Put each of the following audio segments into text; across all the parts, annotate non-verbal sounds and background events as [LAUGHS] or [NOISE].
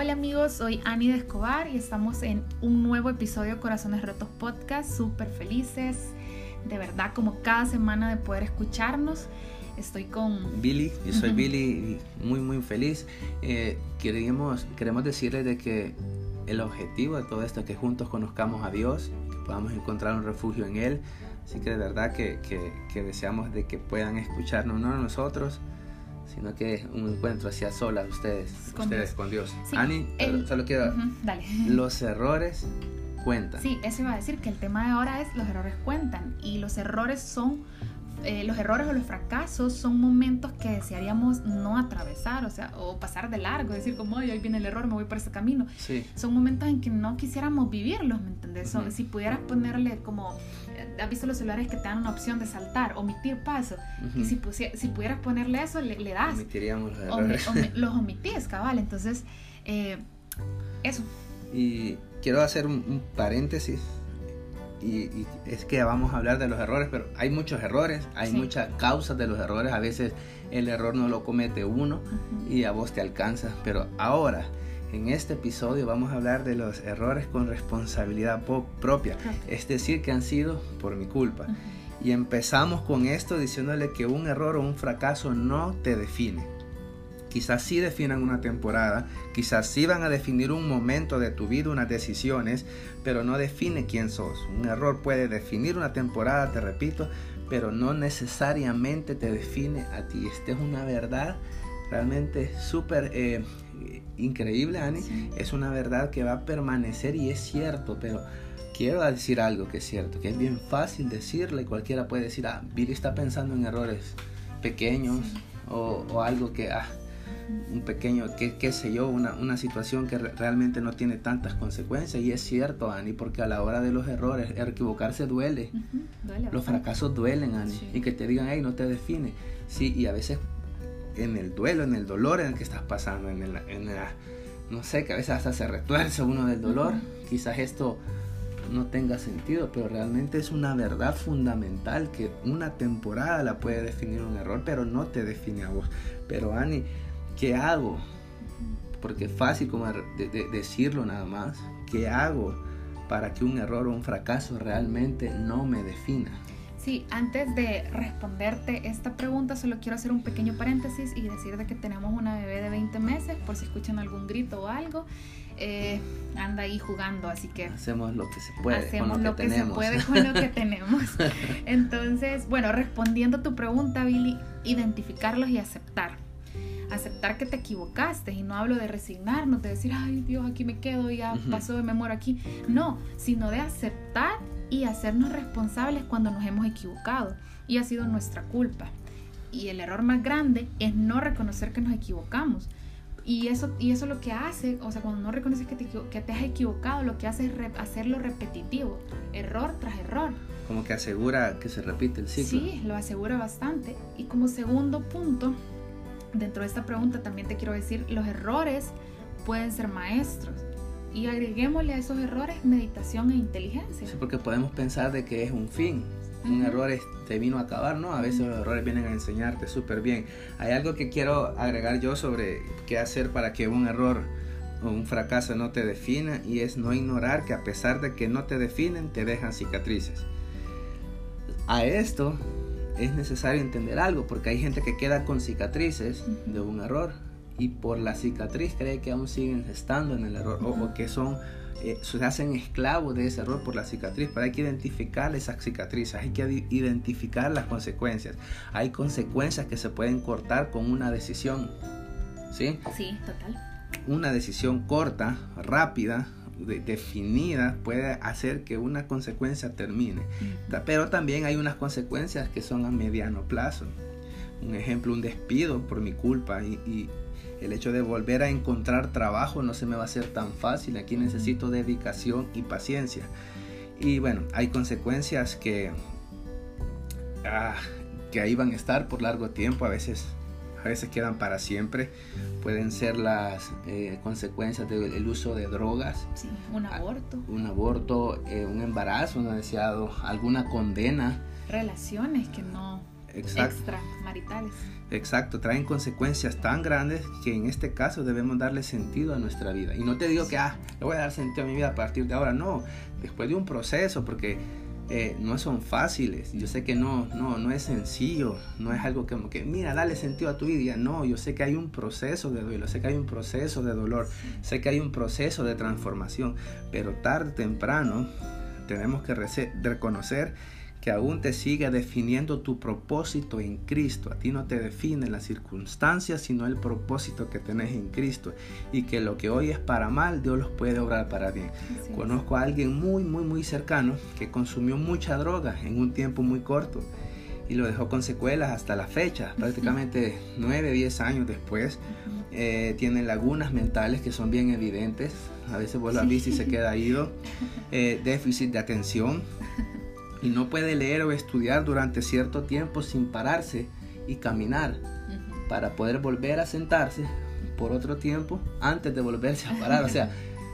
Hola amigos, soy Ani de Escobar y estamos en un nuevo episodio de Corazones Rotos Podcast, súper felices, de verdad como cada semana de poder escucharnos. Estoy con Billy, yo soy Billy, muy muy feliz. Eh, queremos, queremos decirles de que el objetivo de todo esto es que juntos conozcamos a Dios, que podamos encontrar un refugio en Él. Así que de verdad que, que, que deseamos de que puedan escucharnos, no nosotros, sino que un encuentro hacia solas ustedes, con ustedes Dios. con Dios. Ani, solo quiero... dale. [LAUGHS] Los errores cuentan. Sí, eso iba a decir que el tema de ahora es los errores cuentan y los errores son eh, los errores o los fracasos son momentos que desearíamos no atravesar, o sea, o pasar de largo, decir como, ay, ahí viene el error, me voy por ese camino. Sí. Son momentos en que no quisiéramos vivirlos, ¿me entendés? Si pudieras ponerle como, eh, ¿has visto los celulares que te dan una opción de saltar, omitir paso? Y si, si pudieras ponerle eso, le, das. Omitiríamos los errores. [LAUGHS] los omitís, cabal. Entonces, eh, eso. Y quiero hacer un paréntesis y, es que vamos a hablar de los errores, pero hay muchos errores, hay muchas causas de los errores, a veces el error no lo comete uno y a vos te alcanza, pero ahora en este episodio vamos a hablar de los errores con responsabilidad propia, es decir, que han sido por mi culpa. Y empezamos con esto diciéndole que un error o un fracaso no te define quizás sí definan una temporada, quizás sí van a definir un momento de tu vida, unas decisiones, pero no define quién sos. Un error puede definir una temporada, te repito, pero no necesariamente te define a ti. Esta es una verdad realmente súper eh, increíble, Ani. Es una verdad que va a permanecer y es cierto, pero quiero decir algo que es cierto, que es bien fácil decirle, cualquiera puede decir, ah, Billy está pensando en errores pequeños o, o, algo que, ah, un pequeño, qué, qué sé yo, una, una, situación que realmente no tiene tantas consecuencias. Y es cierto, Ani, porque a la hora de los errores, equivocarse duele. los fracasos duelen, Ani. Y que te digan, hey, no te define. Sí, y a veces en el duelo, en el dolor en el que estás pasando, en, el, en la, no sé, que a veces hasta se retuerce uno del dolor. Quizás esto no tenga sentido, pero realmente es una verdad fundamental que una temporada la puede definir un error, pero no te define a vos. Pero Ani, ¿qué hago? Porque es fácil como decirlo nada más. ¿Qué hago para que un error o un fracaso realmente no me defina? Sí, antes de responderte esta pregunta, solo quiero hacer un pequeño paréntesis y decirte que tenemos una bebé de 20 meses, por si escuchan algún grito o algo. Eh, anda ahí jugando, así que hacemos lo que se puede. Hacemos con lo, que, se puede con lo que [LAUGHS] tenemos. Entonces, bueno, respondiendo a tu pregunta, Billy, identificarlos y aceptar aceptar que te equivocaste y no hablo de resignarnos, de decir, ay Dios, aquí me quedo, ya pasó de memoria aquí. No, sino de aceptar y hacernos responsables cuando nos hemos equivocado y ha sido nuestra culpa. Y el error más grande es no reconocer que nos equivocamos. Y eso, y eso lo que hace, o sea, cuando no reconoces que te, que te has equivocado, lo que hace es hacerlo repetitivo, error tras error. Como que asegura que se repite el ciclo. Sí, lo asegura bastante. Y como segundo punto, dentro de esta pregunta también te quiero decir, los errores pueden ser maestros. Y agreguémosle a esos errores meditación e inteligencia. Sí, porque podemos pensar de que es un fin. Un error te vino a acabar, ¿no? A veces los errores vienen a enseñarte súper bien. Hay algo que quiero agregar yo sobre qué hacer para que un error o un fracaso no te defina y es no ignorar que a pesar de que no te definen, te dejan cicatrices. A esto es necesario entender algo, porque hay gente que queda con cicatrices de un error y por la cicatriz cree que aún siguen estando en el error o, que son eh, se hacen esclavos de ese error por la cicatriz, pero hay que identificar esas cicatrices, hay que identificar las consecuencias. Hay consecuencias que se pueden cortar con una decisión. ¿Sí? Sí, total. Una decisión corta, rápida, definida puede hacer que una consecuencia termine. Pero también hay unas consecuencias que son a mediano plazo. Un ejemplo, un despido por mi culpa y, el hecho de volver a encontrar trabajo no se me va a hacer tan fácil. Aquí necesito dedicación y paciencia. Y bueno, hay consecuencias que, ah, que ahí van a estar por largo tiempo. A veces a veces quedan para siempre. Pueden ser las eh, consecuencias del uso de drogas. Sí, un ah, aborto. Un aborto, eh, un embarazo no deseado, alguna condena. Relaciones que no... Extra, maritales. Exacto, traen consecuencias tan grandes que en este caso debemos darle sentido a nuestra vida. Y no te digo que, ah, le voy a dar sentido a mi vida a partir de ahora, no, después de un proceso, porque eh, no son fáciles. Yo sé que no, no, no es sencillo, no es algo que, mira, dale sentido a tu vida. No, yo sé que hay un proceso de duelo, sé que hay un proceso de dolor, sé que hay un proceso de transformación, pero tarde o temprano tenemos que reconocer que aún te sigue definiendo tu propósito en Cristo. A ti no te definen las circunstancias, sino el propósito que tenés en Cristo. Y que lo que hoy es para mal, Dios los puede obrar para bien. Conozco a alguien muy, muy, muy cercano que consumió mucha droga en un tiempo muy corto y lo dejó con secuelas hasta la fecha, prácticamente 9, 10 años después. Eh, tiene lagunas mentales que son bien evidentes. A veces vuelve a vista y se queda ido. [LAUGHS] Eh, déficit de atención, y no puede leer o estudiar durante cierto tiempo sin pararse y caminar para poder volver a sentarse por otro tiempo antes de volverse a parar. O sea,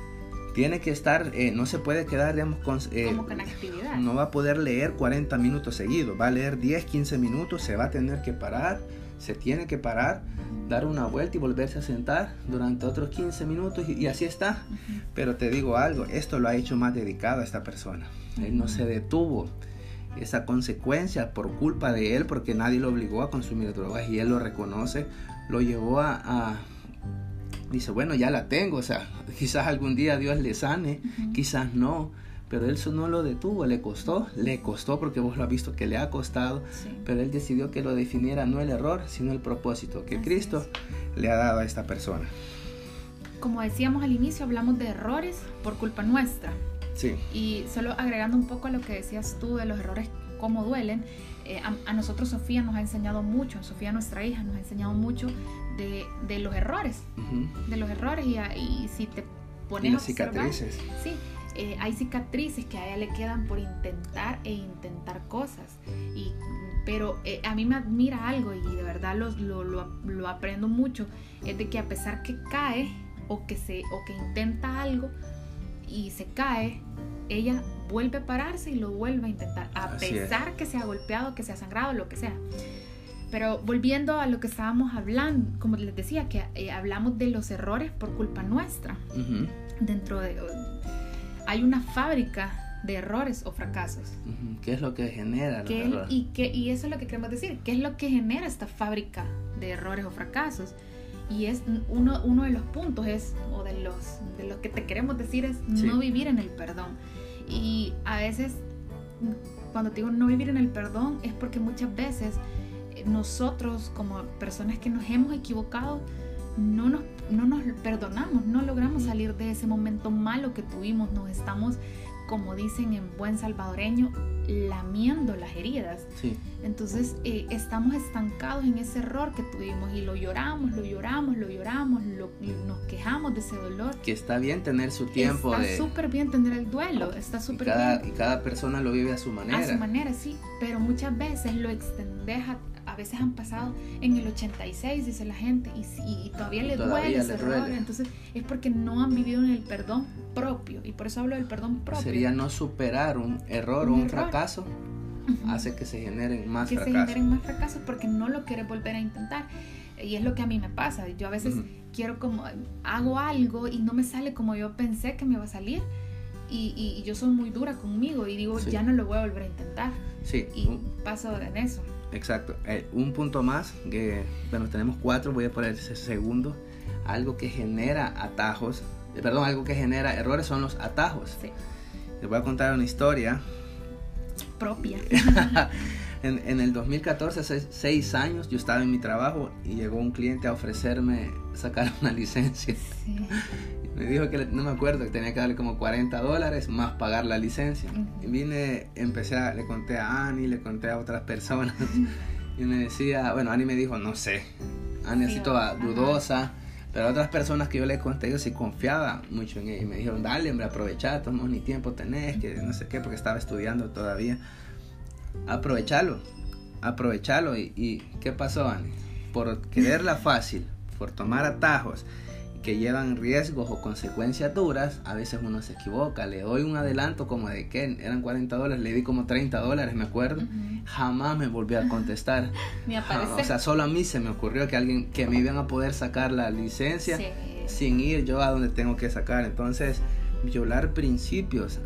[LAUGHS] tiene que estar, eh, no se puede quedar, digamos, con, eh, Como con actividad. No va a poder leer 40 minutos seguidos, va a leer 10, 15 minutos, se va a tener que parar, se tiene que parar, dar una vuelta y volverse a sentar durante otros 15 minutos y, así está. Pero te digo algo, esto lo ha hecho más dedicado a esta persona. Él no se detuvo. Esa consecuencia por culpa de él, porque nadie lo obligó a consumir drogas y él lo reconoce, lo llevó a, dice, bueno, ya la tengo, o sea, [LAUGHS] quizás algún día Dios le sane, quizás no, pero él no lo detuvo, le costó, le costó porque vos lo has visto que le ha costado, pero él decidió que lo definiera no el error, sino el propósito que Cristo le ha dado a esta persona. Como decíamos al inicio, hablamos de errores por culpa nuestra. Y solo agregando un poco a lo que decías tú de los errores, cómo duelen, eh, a, nosotros Sofía nos ha enseñado mucho, Sofía nuestra hija nos ha enseñado mucho de, de los errores, de los errores y, y, si te pones... las cicatrices. Sí, eh, hay cicatrices que a ella le quedan por intentar e intentar cosas. Y, pero eh, a mí me admira algo y de verdad lo, lo, lo, lo, aprendo mucho, es de que a pesar que cae o que, se, o que intenta algo, y se cae, ella vuelve a pararse y lo vuelve a intentar, a pesar que se ha golpeado, que se ha sangrado, lo que sea. Pero volviendo a lo que estábamos hablando, como les decía, que eh, hablamos de los errores por culpa nuestra. Dentro de... Hay una fábrica de errores o fracasos. ¿Qué es lo que genera los errores? Y, que, y eso es lo que queremos decir. ¿Qué es lo que genera esta fábrica de errores o fracasos? Y es uno, uno de los puntos es, o de los, de lo que te queremos decir es no vivir en el perdón. Y a veces, cuando te digo no vivir en el perdón, es porque muchas veces eh, nosotros como personas que nos hemos equivocado, no nos, no nos perdonamos, no logramos salir de ese momento malo que tuvimos, nos estamos como dicen en buen salvadoreño, lamiendo las heridas. Entonces eh, estamos estancados en ese error que tuvimos y lo lloramos, lo lloramos, lo lloramos, lo, nos quejamos de ese dolor. Que está bien tener su tiempo. Está súper bien tener el duelo, está súper bien. Y cada persona lo vive a su manera. A su manera, sí, pero muchas veces lo extendes a a veces han pasado en el 86, dice la gente, y, todavía le duele ese error. Entonces es porque no han vivido en el perdón propio. Y por eso hablo del perdón propio. Sería no superar un error o un fracaso. Hace que se generen más fracasos. Que se generen más fracasos porque no lo quieres volver a intentar. Y es lo que a mí me pasa. Yo a veces quiero como, hago algo y no me sale como yo pensé que me iba a salir. Y, y, yo soy muy dura conmigo y digo, ya no lo voy a volver a intentar. Sí. Y paso en eso. Exacto. Eh, un punto más, que bueno, tenemos cuatro, voy a poner ese segundo. Algo que genera atajos, eh, perdón, algo que genera errores son los atajos. Sí. Les voy a contar una historia. Propia. [LAUGHS] en, en, el 2014, hace seis años, yo estaba en mi trabajo y llegó un cliente a ofrecerme sacar una licencia. Sí. Me dijo que no me acuerdo que tenía que darle como 40 dólares más pagar la licencia. Y vine, empecé a, le conté a Ani, le conté a otras personas. [LAUGHS] y me decía, bueno, Ani me dijo, no sé. Ani así toda dudosa. Pero otras personas que yo le conté, yo sí confiaba mucho en ella. Y me dijeron, dale, hombre, aprovecha, tomamos ni tiempo tenés, que no sé qué, porque estaba estudiando todavía. Aprovechalo, aprovechalo. ¿Y, y qué pasó, Ani? Por quererla fácil, por tomar atajos que llevan riesgos o consecuencias duras, a veces uno se equivoca. Le doy un adelanto como de que eran 40 dólares, le di como 30 dólares, me acuerdo. Jamás me volvió a [LAUGHS] contestar. Ni aparece. O sea, solo a mí se me ocurrió que alguien que me iban a poder sacar la licencia sin ir yo a donde tengo que sacar. Entonces, violar principios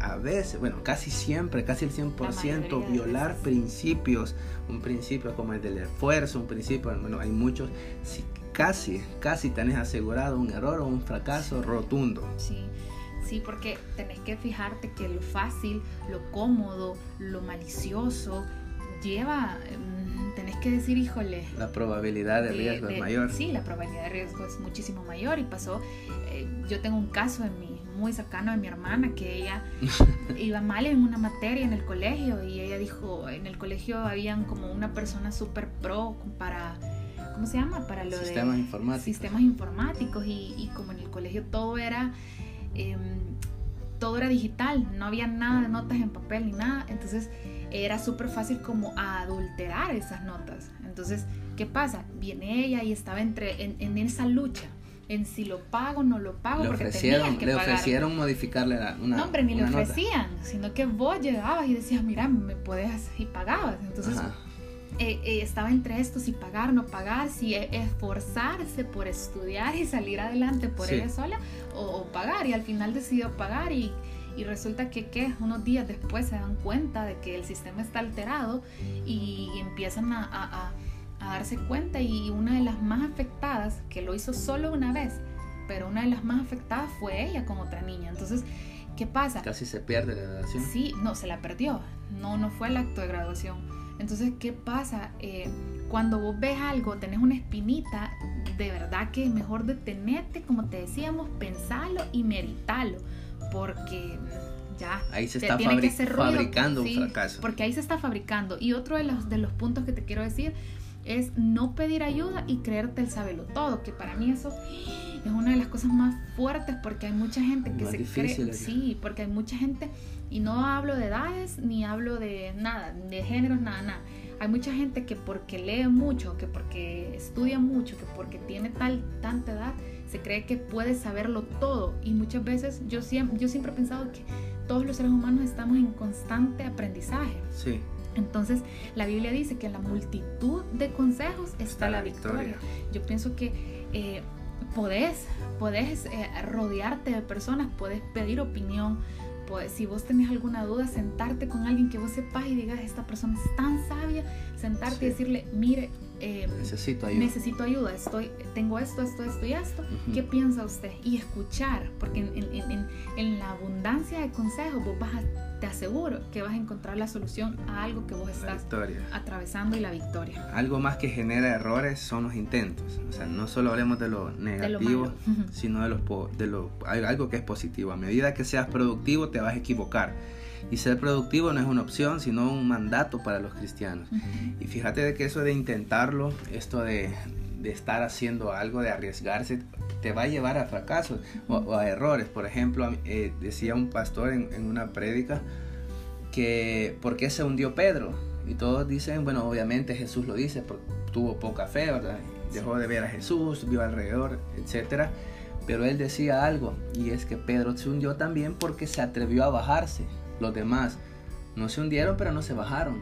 a veces, bueno, casi siempre, casi el 100%, violar principios, un principio como el del esfuerzo, un principio, bueno, hay muchos, casi, casi tenés asegurado un error o un fracaso rotundo. Sí. Sí, porque tenés que fijarte que lo fácil, lo cómodo, lo malicioso lleva, mm, tenés que decir, híjole. La probabilidad de, riesgo es mayor. Sí, la probabilidad de riesgo es muchísimo mayor y pasó, eh, yo tengo un caso en mi, muy cercano de mi hermana que ella [LAUGHS] iba mal en una materia en el colegio y ella dijo, en el colegio habían como una persona súper pro para ¿cómo se llama? Para lo sistemas de informáticos. sistemas informáticos y, como en el colegio todo era em, todo era digital, no había nada de notas en papel ni nada, entonces era súper fácil como adulterar esas notas. Entonces, ¿qué pasa? Viene ella y estaba entre en, esa lucha en si lo pago o no lo pago. Le porque ofrecieron, que le ofrecieron modificarle la, una No, hombre, ni le ofrecían, sino que vos llegabas y decías, mira, me puedes y pagabas. Entonces, eh, eh, estaba entre esto, si pagar, no pagar, si e, esforzarse por estudiar y salir adelante por ella sola o, pagar. Y al final decidió pagar y, y resulta que, que, unos días después se dan cuenta de que el sistema está alterado y empiezan a, a, a darse cuenta y una de las más afectadas, que lo hizo solo una vez, pero una de las más afectadas fue ella con otra niña. Entonces, ¿qué pasa? Casi se pierde la graduación. Sí, no, se la perdió. No, no fue el acto de graduación entonces, ¿qué pasa? Eh, cuando vos ves algo, tenés una espinita, de verdad que es mejor detenerte, como te decíamos, pensarlo y meditarlo, porque ya ahí se está fabricando un fracaso. Porque ahí se está fabricando. Y otro de los, de los puntos que te quiero decir es no pedir ayuda y creerte el sabelo todo, que para mí eso es una de las cosas más fuertes porque hay mucha gente que se cree, sí, porque hay mucha gente y no hablo de edades ni hablo de nada, de géneros, nada, nada. Hay mucha gente que porque lee mucho, que porque estudia mucho, que porque tiene tal, tanta edad, se cree que puede saberlo todo. Y muchas veces yo siempre, yo siempre he pensado que todos los seres humanos estamos en constante aprendizaje. Sí. Entonces, la Biblia dice que en la multitud de consejos está, la, victoria. Yo pienso que eh, podés, podés eh, rodearte de personas, podés pedir opinión, pues, si vos tenés alguna duda, sentarte con alguien que vos sepas y digas, esta persona es tan sabia, sentarte y decirle, mire, eh, necesito ayuda. Necesito ayuda, estoy, tengo esto, esto, esto y esto. ¿Qué piensa usted? Y escuchar, porque en, la abundancia de consejos vos vas te aseguro que vas a encontrar la solución a algo que vos estás atravesando y la victoria. Algo más que genera errores son los intentos. O sea, no solo hablemos de lo negativo, sino de, los, de lo, algo que es positivo. A medida que seas productivo te vas a equivocar y ser productivo no es una opción, sino un mandato para los cristianos. Y fíjate de que eso de intentarlo, esto de, de, estar haciendo algo, de arriesgarse, te va a llevar a fracasos o, a errores. Por ejemplo, eh, decía un pastor en, en una prédica que ¿por qué se hundió Pedro? Y todos dicen, bueno, obviamente Jesús lo dice, porque tuvo poca fe, ¿verdad? Dejó de ver a Jesús, vio alrededor, etcétera. Pero él decía algo, y es que Pedro se hundió también porque se atrevió a bajarse los demás no se hundieron, pero no se bajaron.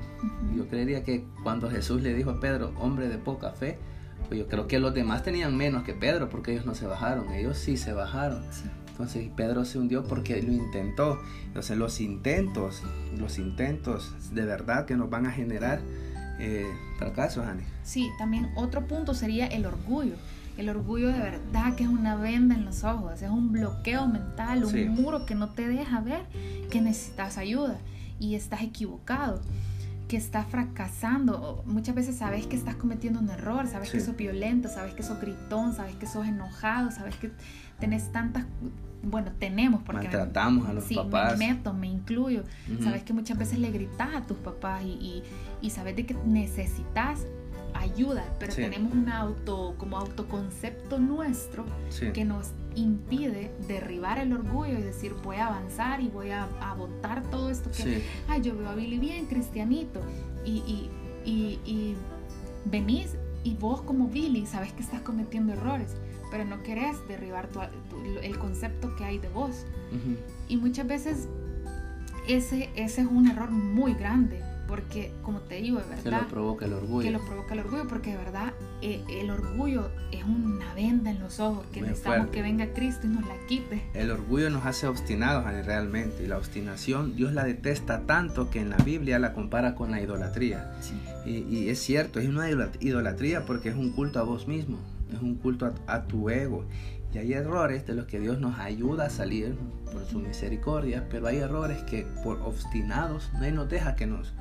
Yo creería que cuando Jesús le dijo a Pedro, hombre de poca fe, pues yo creo que los demás tenían menos que Pedro porque ellos no se bajaron, ellos sí se bajaron. Entonces Pedro se hundió porque lo intentó. Entonces los intentos, los intentos de verdad que nos van a generar eh, fracasos, Ani. Sí, también otro punto sería el orgullo. El orgullo de verdad que es una venda en los ojos, es un bloqueo mental, un muro que no te deja ver que necesitas ayuda y estás equivocado, que estás fracasando. Muchas veces sabes que estás cometiendo un error, sabes que sos violento, sabes que sos gritón, sabes que sos enojado, sabes que tenés tantas bueno, tenemos porque maltratamos a los papás. Me meto, me incluyo. Sabes que muchas veces le gritas a tus papás y, y, y sabes de que necesitas ayuda, pero tenemos un auto, como autoconcepto nuestro que nos impide derribar el orgullo y decir voy a avanzar y voy a, a votar todo esto que, ay, yo veo a Billy bien, cristianito, y, y, y, y venís y vos como Billy sabes que estás cometiendo errores, pero no querés derribar el concepto que hay de vos. Y muchas veces ese, ese es un error muy grande, porque como te digo, de verdad... Que lo provoca el orgullo. Que lo provoca el orgullo, porque de verdad eh, el orgullo es una venda en los ojos, que necesitamos que venga Cristo y nos la quite. El orgullo nos hace obstinados realmente, y la obstinación Dios la detesta tanto que en la Biblia la compara con la idolatría. Y, es cierto, es una idolatría porque es un culto a vos mismo, es un culto a tu ego. Y hay errores de los que Dios nos ayuda a salir por su misericordia, pero hay errores que por obstinados no nos deja que nos,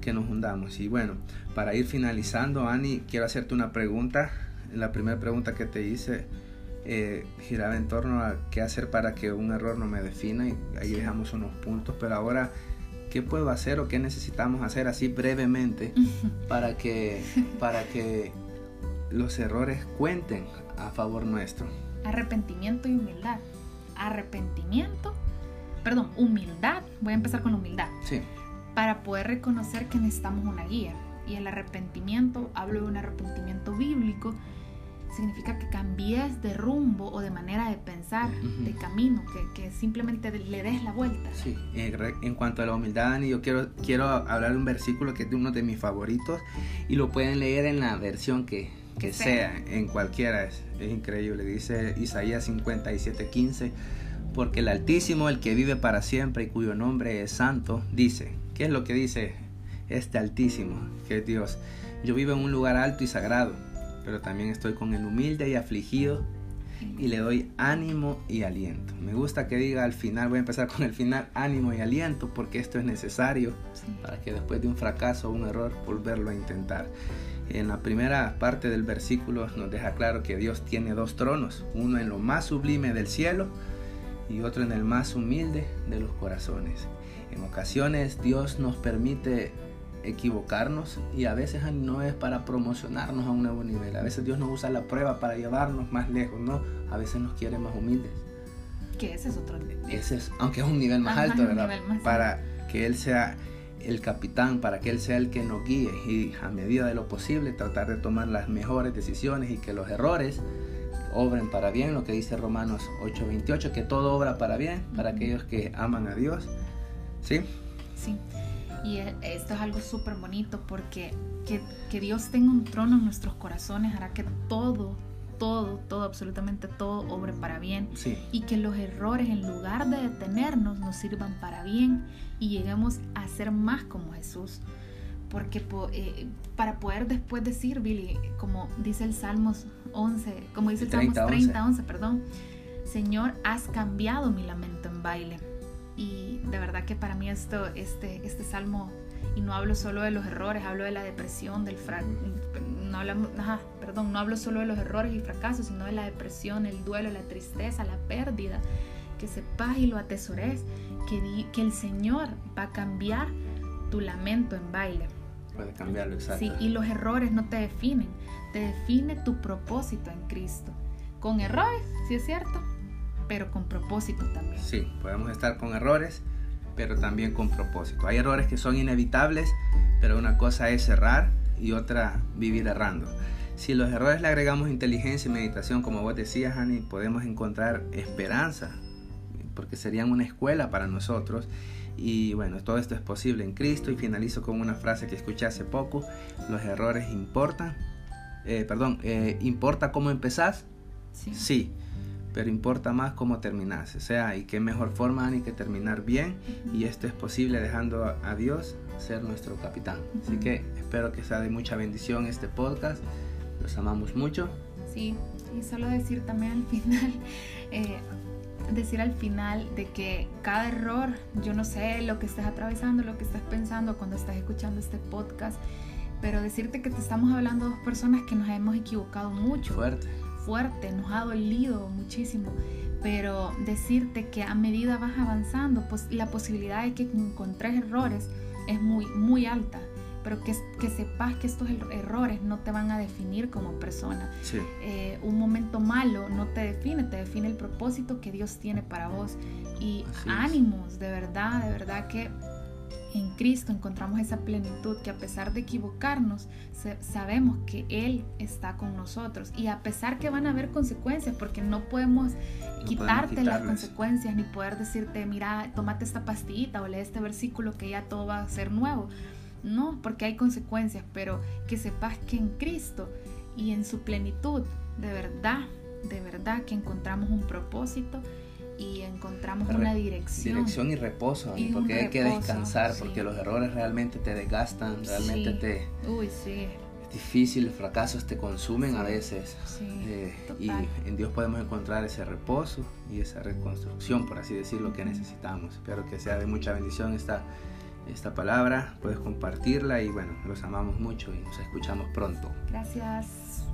que nos hundamos. Y bueno, para ir finalizando, Ani, quiero hacerte una pregunta. La primera pregunta que te hice eh, giraba en torno a qué hacer para que un error no me defina y ahí dejamos unos puntos, pero ahora... ¿Qué puedo hacer o qué necesitamos hacer así brevemente para que, para que los errores cuenten a favor nuestro? Arrepentimiento y humildad. Arrepentimiento, perdón, humildad. Voy a empezar con humildad. Sí. Para poder reconocer que necesitamos una guía. Y el arrepentimiento, hablo de un arrepentimiento bíblico, significa que cambies de rumbo o de manera de pensar, de camino, que, simplemente le des la vuelta. Sí, en cuanto a la humildad, Dani, yo quiero, quiero hablar de un versículo que es de uno de mis favoritos y lo pueden leer en la versión que, que sea, en cualquiera, es, increíble. Dice Isaías 57, 15, porque el Altísimo, el que vive para siempre y cuyo nombre es santo, dice, ¿qué es lo que dice este Altísimo? Que es Dios, yo vivo en un lugar alto y sagrado, pero también estoy con el humilde y afligido y le doy ánimo y aliento. Me gusta que diga al final, voy a empezar con el final, ánimo y aliento, porque esto es necesario para que después de un fracaso o un error volverlo a intentar. En la primera parte del versículo nos deja claro que Dios tiene dos tronos, uno en lo más sublime del cielo y otro en el más humilde de los corazones. En ocasiones Dios nos permite equivocarnos y a veces no es para promocionarnos a un nuevo nivel. A veces Dios nos usa la prueba para llevarnos más lejos, ¿no? A veces nos quiere más humildes. Que ese es otro nivel. Ese es, aunque es un nivel más alto, ¿verdad? para que Él sea el capitán para que Él sea el que nos guíe y a medida de lo posible tratar de tomar las mejores decisiones y que los errores obren para bien, lo que dice Romanos 8:28, que todo obra para bien para aquellos que aman a Dios. ¿Sí? Sí. Y e, esto es algo súper bonito porque que, que Dios tenga un trono en nuestros corazones hará que todo, todo, todo, absolutamente todo obre para bien. Y que los errores, en lugar de detenernos, nos sirvan para bien y lleguemos a ser más como Jesús. Porque eh, para poder después decir, Billy, como dice el Salmos 11, como dice el, Salmos 30, 11, perdón, Señor, has cambiado mi lamento en baile. Y de verdad que para mí esto, este, este salmo y no hablo solo de los errores, hablo de la depresión, del no hablamos, perdón, no hablo solo de los errores y fracasos, sino de la depresión, el duelo, la tristeza, la pérdida, que sepas y lo atesores, que, que el Señor va a cambiar tu lamento en baile. Puede cambiarlo, exacto. Sí, y los errores no te definen, te define tu propósito en Cristo. Con errores, sí es cierto, pero con propósito también. Sí, podemos estar con errores, pero también con propósito. Hay errores que son inevitables, pero una cosa es errar y otra vivir errando. Si los errores le agregamos inteligencia y meditación, como vos decías, Ani, podemos encontrar esperanza, porque serían una escuela para nosotros. Y bueno, todo esto es posible en Cristo. Y finalizo con una frase que escuché hace poco: Los errores importan. Eh, perdón, eh, ¿importa cómo empezás? Sí. sí pero importa más cómo terminas. O sea, y qué mejor forma ni que terminar bien. Y esto es posible dejando a Dios ser nuestro capitán. Así que espero que sea de mucha bendición este podcast. Los amamos mucho. Sí, y solo decir también al final, [LAUGHS] eh, decir al final de que cada error, yo no sé lo que estás atravesando, lo que estás pensando cuando estás escuchando este podcast, pero decirte que te estamos hablando dos personas que nos hemos equivocado mucho. Fuerte fuerte, nos ha dolido muchísimo, pero decirte que a medida vas avanzando, pues la posibilidad de que encontres errores es muy, muy alta, pero que, que sepas que estos er-, errores no te van a definir como persona. Eh, un momento malo no te define, te define el propósito que Dios tiene para vos. Y ánimos, de verdad, de verdad que en Cristo encontramos esa plenitud que a pesar de equivocarnos, sabemos que Él está con nosotros. Y a pesar que van a haber consecuencias, porque no podemos quitarte las consecuencias ni poder decirte, mira, tómate esta pastillita o lee este versículo que ya todo va a ser nuevo. No, porque hay consecuencias, pero que sepas que en Cristo y en su plenitud, de verdad, de verdad que encontramos un propósito y encontramos una dirección. Dirección y reposo, porque hay que descansar, porque los errores realmente te desgastan, realmente te... Uy, sí. Es difícil, los fracasos te consumen a veces. Eh, y en Dios podemos encontrar ese reposo y esa reconstrucción, por así decirlo, que necesitamos. Espero que sea de mucha bendición esta, esta palabra. Puedes compartirla y bueno, los amamos mucho y nos escuchamos pronto. Gracias.